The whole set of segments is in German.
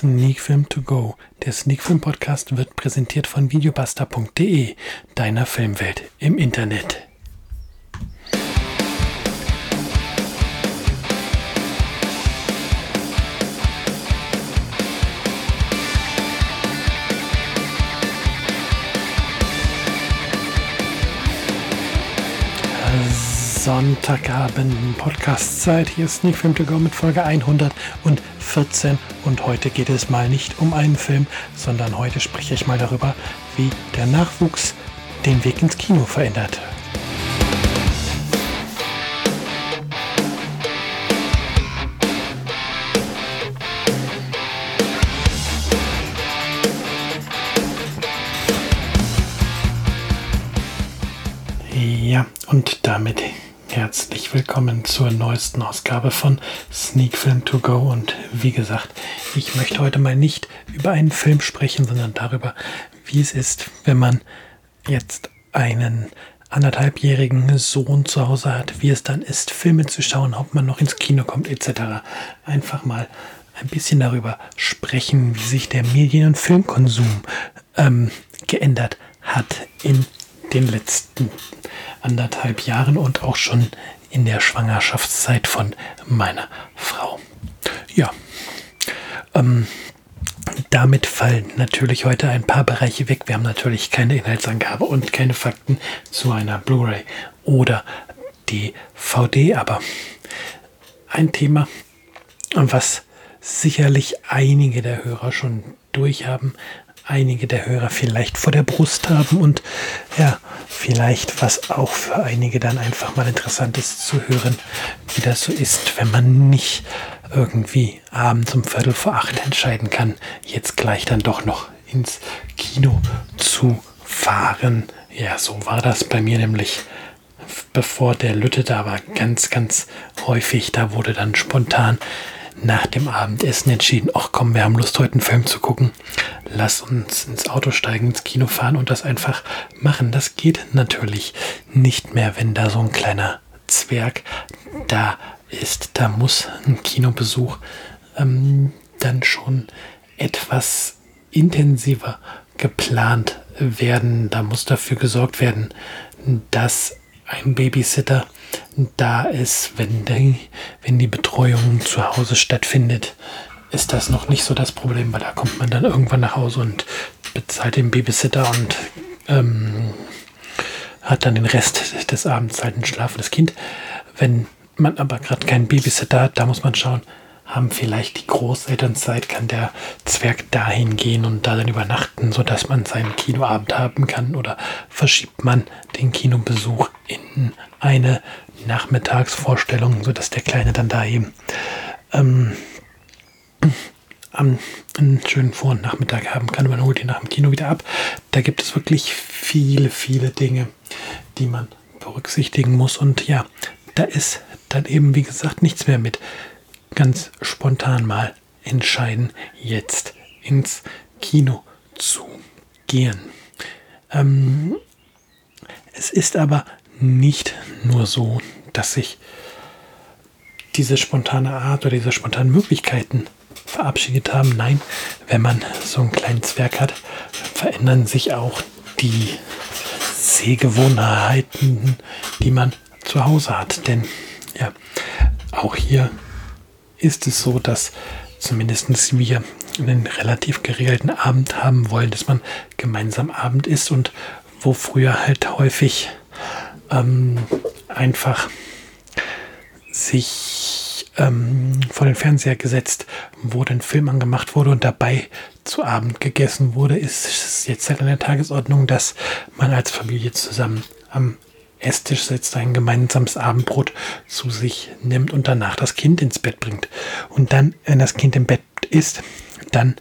Sneak Film To Go. Der Sneak Film Podcast wird präsentiert von videobuster.de, deiner Filmwelt im Internet. Sonntagabend Podcastzeit. Hier ist Sneak Film To Go mit Folge 114 und heute geht es mal nicht um einen Film, sondern heute spreche ich mal darüber, wie der Nachwuchs den Weg ins Kino verändert. Ja, und damit Herzlich willkommen zur neuesten Ausgabe von Sneak Film To Go und wie gesagt, ich möchte heute mal nicht über einen Film sprechen, sondern darüber, wie es ist, wenn man jetzt einen anderthalbjährigen Sohn zu Hause hat, wie es dann ist, Filme zu schauen, ob man noch ins Kino kommt etc. Einfach mal ein bisschen darüber sprechen, wie sich der Medien- und Filmkonsum ähm, geändert hat in den letzten anderthalb Jahren und auch schon in der Schwangerschaftszeit von meiner Frau. Ja, ähm, damit fallen natürlich heute ein paar Bereiche weg. Wir haben natürlich keine Inhaltsangabe und keine Fakten zu einer Blu-ray oder DVD, aber ein Thema, was sicherlich einige der Hörer schon durchhaben, einige der Hörer vielleicht vor der Brust haben und ja, vielleicht was auch für einige dann einfach mal interessant ist zu hören, wie das so ist, wenn man nicht irgendwie abends um Viertel vor acht entscheiden kann, jetzt gleich dann doch noch ins Kino zu fahren. Ja, so war das bei mir nämlich bevor der Lütte da war, ganz, ganz häufig. Da wurde dann spontan nach dem Abendessen entschieden, ach komm, wir haben Lust, heute einen Film zu gucken. Lass uns ins Auto steigen, ins Kino fahren und das einfach machen. Das geht natürlich nicht mehr, wenn da so ein kleiner Zwerg da ist. Da muss ein Kinobesuch ähm, dann schon etwas intensiver geplant werden. Da muss dafür gesorgt werden, dass ein Babysitter da ist, wenn die, wenn die Betreuung zu Hause stattfindet, ist das noch nicht so das Problem, weil da kommt man dann irgendwann nach Hause und bezahlt den Babysitter und ähm, hat dann den Rest des Abends halt ein schlafendes Kind. Wenn man aber gerade keinen Babysitter hat, da muss man schauen, haben vielleicht die Großeltern Zeit, kann der Zwerg dahin gehen und da dann übernachten, sodass man seinen Kinoabend haben kann oder verschiebt man den Kinobesuch in eine Nachmittagsvorstellung, sodass der Kleine dann da eben ähm, einen schönen Vor- und Nachmittag haben kann. Man holt ihn nach dem Kino wieder ab. Da gibt es wirklich viele, viele Dinge, die man berücksichtigen muss. Und ja, da ist dann eben, wie gesagt, nichts mehr mit ganz spontan mal entscheiden, jetzt ins Kino zu gehen. Ähm, es ist aber nicht nur so, dass sich diese spontane Art oder diese spontanen Möglichkeiten verabschiedet haben. Nein, wenn man so einen kleinen Zwerg hat, verändern sich auch die Sehgewohnheiten, die man zu Hause hat. Denn ja, auch hier ist es so, dass zumindest wir einen relativ geregelten Abend haben wollen, dass man gemeinsam Abend isst und wo früher halt häufig ähm, einfach sich ähm, vor den Fernseher gesetzt wurde, ein Film angemacht wurde und dabei zu Abend gegessen wurde, ist es jetzt halt an der Tagesordnung, dass man als Familie zusammen am Esstisch sitzt, ein gemeinsames Abendbrot zu sich nimmt und danach das Kind ins Bett bringt. Und dann, wenn das Kind im Bett ist, dann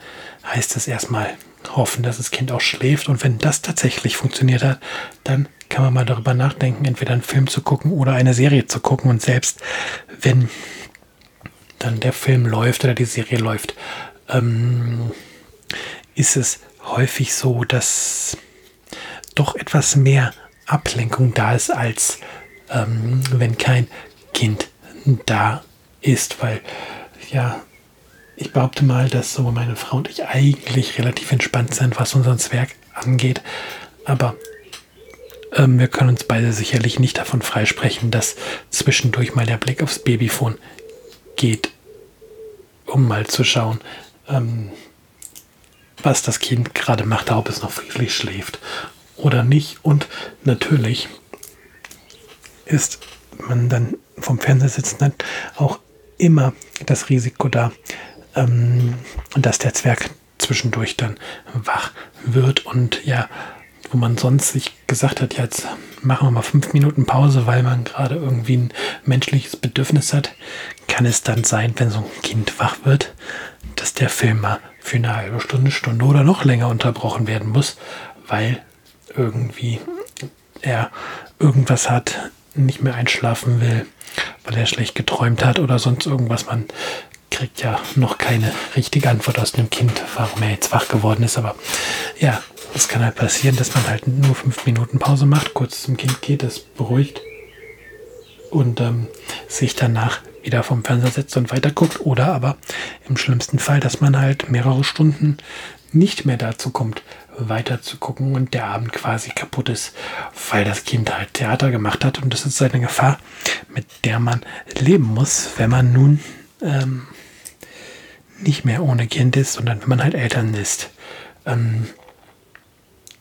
heißt es erstmal hoffen, dass das Kind auch schläft. Und wenn das tatsächlich funktioniert hat, dann kann man mal darüber nachdenken, entweder einen Film zu gucken oder eine Serie zu gucken. Und selbst wenn dann der Film läuft oder die Serie läuft, ähm, ist es häufig so, dass doch etwas mehr Ablenkung da ist, als ähm, wenn kein Kind da ist, weil ja, ich behaupte mal, dass so meine Frau und ich eigentlich relativ entspannt sind, was unseren Zwerg angeht. Aber ähm, wir können uns beide sicherlich nicht davon freisprechen, dass zwischendurch mal der Blick aufs Babyphone geht, um mal zu schauen, ähm, was das Kind gerade macht, ob es noch friedlich schläft oder nicht. Und natürlich ist man dann vom Fernseher sitzen auch immer das Risiko da, ähm, dass der Zwerg zwischendurch dann wach wird und ja, wo man sonst sich gesagt hat, jetzt machen wir mal fünf Minuten Pause, weil man gerade irgendwie ein menschliches Bedürfnis hat, kann es dann sein, wenn so ein Kind wach wird, dass der Film mal für eine halbe Stunde, Stunde oder noch länger unterbrochen werden muss, weil irgendwie er irgendwas hat, nicht mehr einschlafen will, weil er schlecht geträumt hat oder sonst irgendwas. Man kriegt ja noch keine richtige Antwort aus dem Kind, warum er jetzt wach geworden ist. Aber ja, es kann halt passieren, dass man halt nur fünf Minuten Pause macht, kurz zum Kind geht, es beruhigt und ähm, sich danach wieder vom Fernseher setzt und weiterguckt. Oder aber im schlimmsten Fall, dass man halt mehrere Stunden nicht mehr dazu kommt, weiter zu gucken und der Abend quasi kaputt ist, weil das Kind halt Theater gemacht hat. Und das ist eine Gefahr, mit der man leben muss, wenn man nun ähm, nicht mehr ohne Kind ist, sondern wenn man halt Eltern ist. Ähm,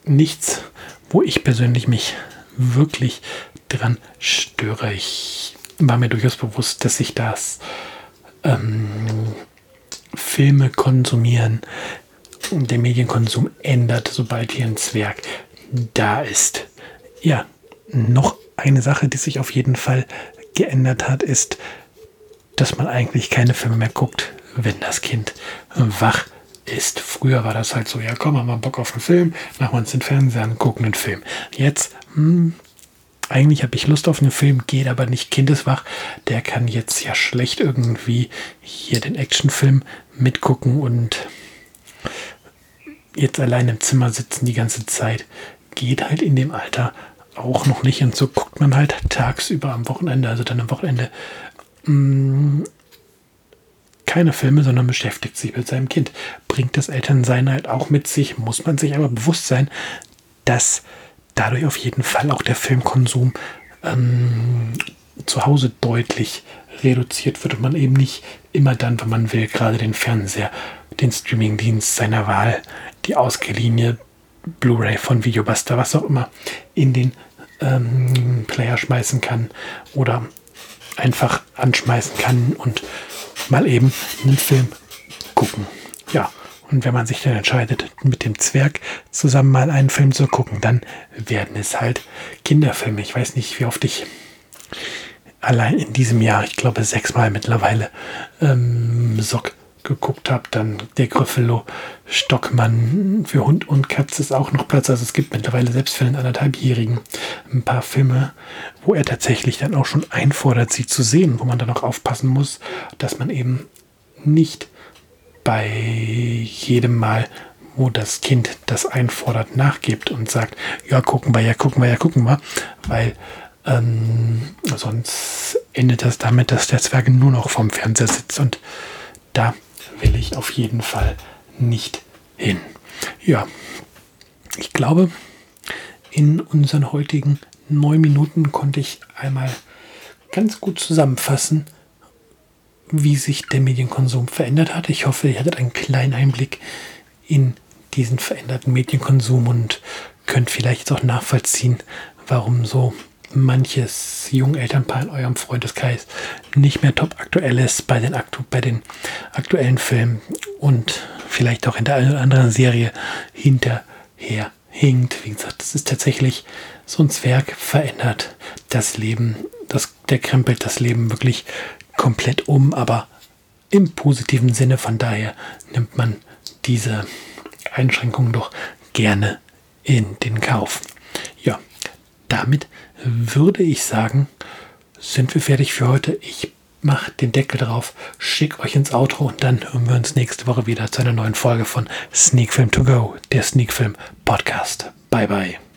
nichts, wo ich persönlich mich wirklich dran störe. Ich war mir durchaus bewusst, dass sich das ähm, Filme konsumieren, der Medienkonsum ändert, sobald hier ein Zwerg da ist. Ja, noch eine Sache, die sich auf jeden Fall geändert hat, ist, dass man eigentlich keine Filme mehr guckt, wenn das Kind wach ist. Früher war das halt so, ja komm, haben wir Bock auf einen Film, machen wir uns den Fernseher an, gucken einen Film. Jetzt, hm, eigentlich habe ich Lust auf einen Film, geht aber nicht kindeswach. Der kann jetzt ja schlecht irgendwie hier den Actionfilm mitgucken und jetzt allein im Zimmer sitzen die ganze Zeit geht halt in dem Alter auch noch nicht. Und so guckt man halt tagsüber am Wochenende, also dann am Wochenende, mh, mm, keine Filme, sondern beschäftigt sich mit seinem Kind. Bringt das Elternsein halt auch mit sich, muss man sich aber bewusst sein, dass dadurch auf jeden Fall auch der Filmkonsum ähm, zu Hause deutlich reduziert wird und man eben nicht immer dann, wenn man will, gerade den Fernseher, den Streamingdienst seiner Wahl, die ausgeliehene Blu-ray von Videobuster, was auch immer, in den ähm, Player schmeißen kann oder einfach anschmeißen kann und mal eben einen Film gucken. Ja, und wenn man sich dann entscheidet, mit dem Zwerg zusammen mal einen Film zu gucken, dann werden es halt Kinderfilme. Ich weiß nicht, wie oft ich allein in diesem Jahr, ich glaube sechsmal mittlerweile, ähm, Sock geguckt habe, dann der Griffelo, Stockmann für Hund und Katze ist auch noch Platz. Also es gibt mittlerweile selbst für einen anderthalbjährigen ein paar Filme, wo er tatsächlich dann auch schon einfordert, sie zu sehen, wo man dann auch aufpassen muss, dass man eben nicht bei jedem Mal, wo das Kind das einfordert, nachgibt und sagt, ja, gucken wir, ja, gucken wir, ja, gucken wir, weil ähm, sonst endet das damit, dass der Zwerg nur noch vorm Fernseher sitzt und da will ich auf jeden Fall nicht hin. Ja, ich glaube, in unseren heutigen neun Minuten konnte ich einmal ganz gut zusammenfassen, wie sich der Medienkonsum verändert hat. Ich hoffe, ihr hattet einen kleinen Einblick in diesen veränderten Medienkonsum und könnt vielleicht auch nachvollziehen, warum so manches jungen Elternpaar in eurem Freundeskreis nicht mehr top aktuell ist bei den, aktu bei den aktuellen Filmen und vielleicht auch in der einen oder anderen Serie hinterher hinkt. Wie gesagt, das ist tatsächlich so ein Zwerg verändert das Leben. Das, der krempelt das Leben wirklich komplett um, aber im positiven Sinne. Von daher nimmt man diese Einschränkungen doch gerne in den Kauf. Damit würde ich sagen, sind wir fertig für heute. Ich mache den Deckel drauf, schicke euch ins Outro und dann hören wir uns nächste Woche wieder zu einer neuen Folge von Sneak Film To Go, der Sneak Film Podcast. Bye bye.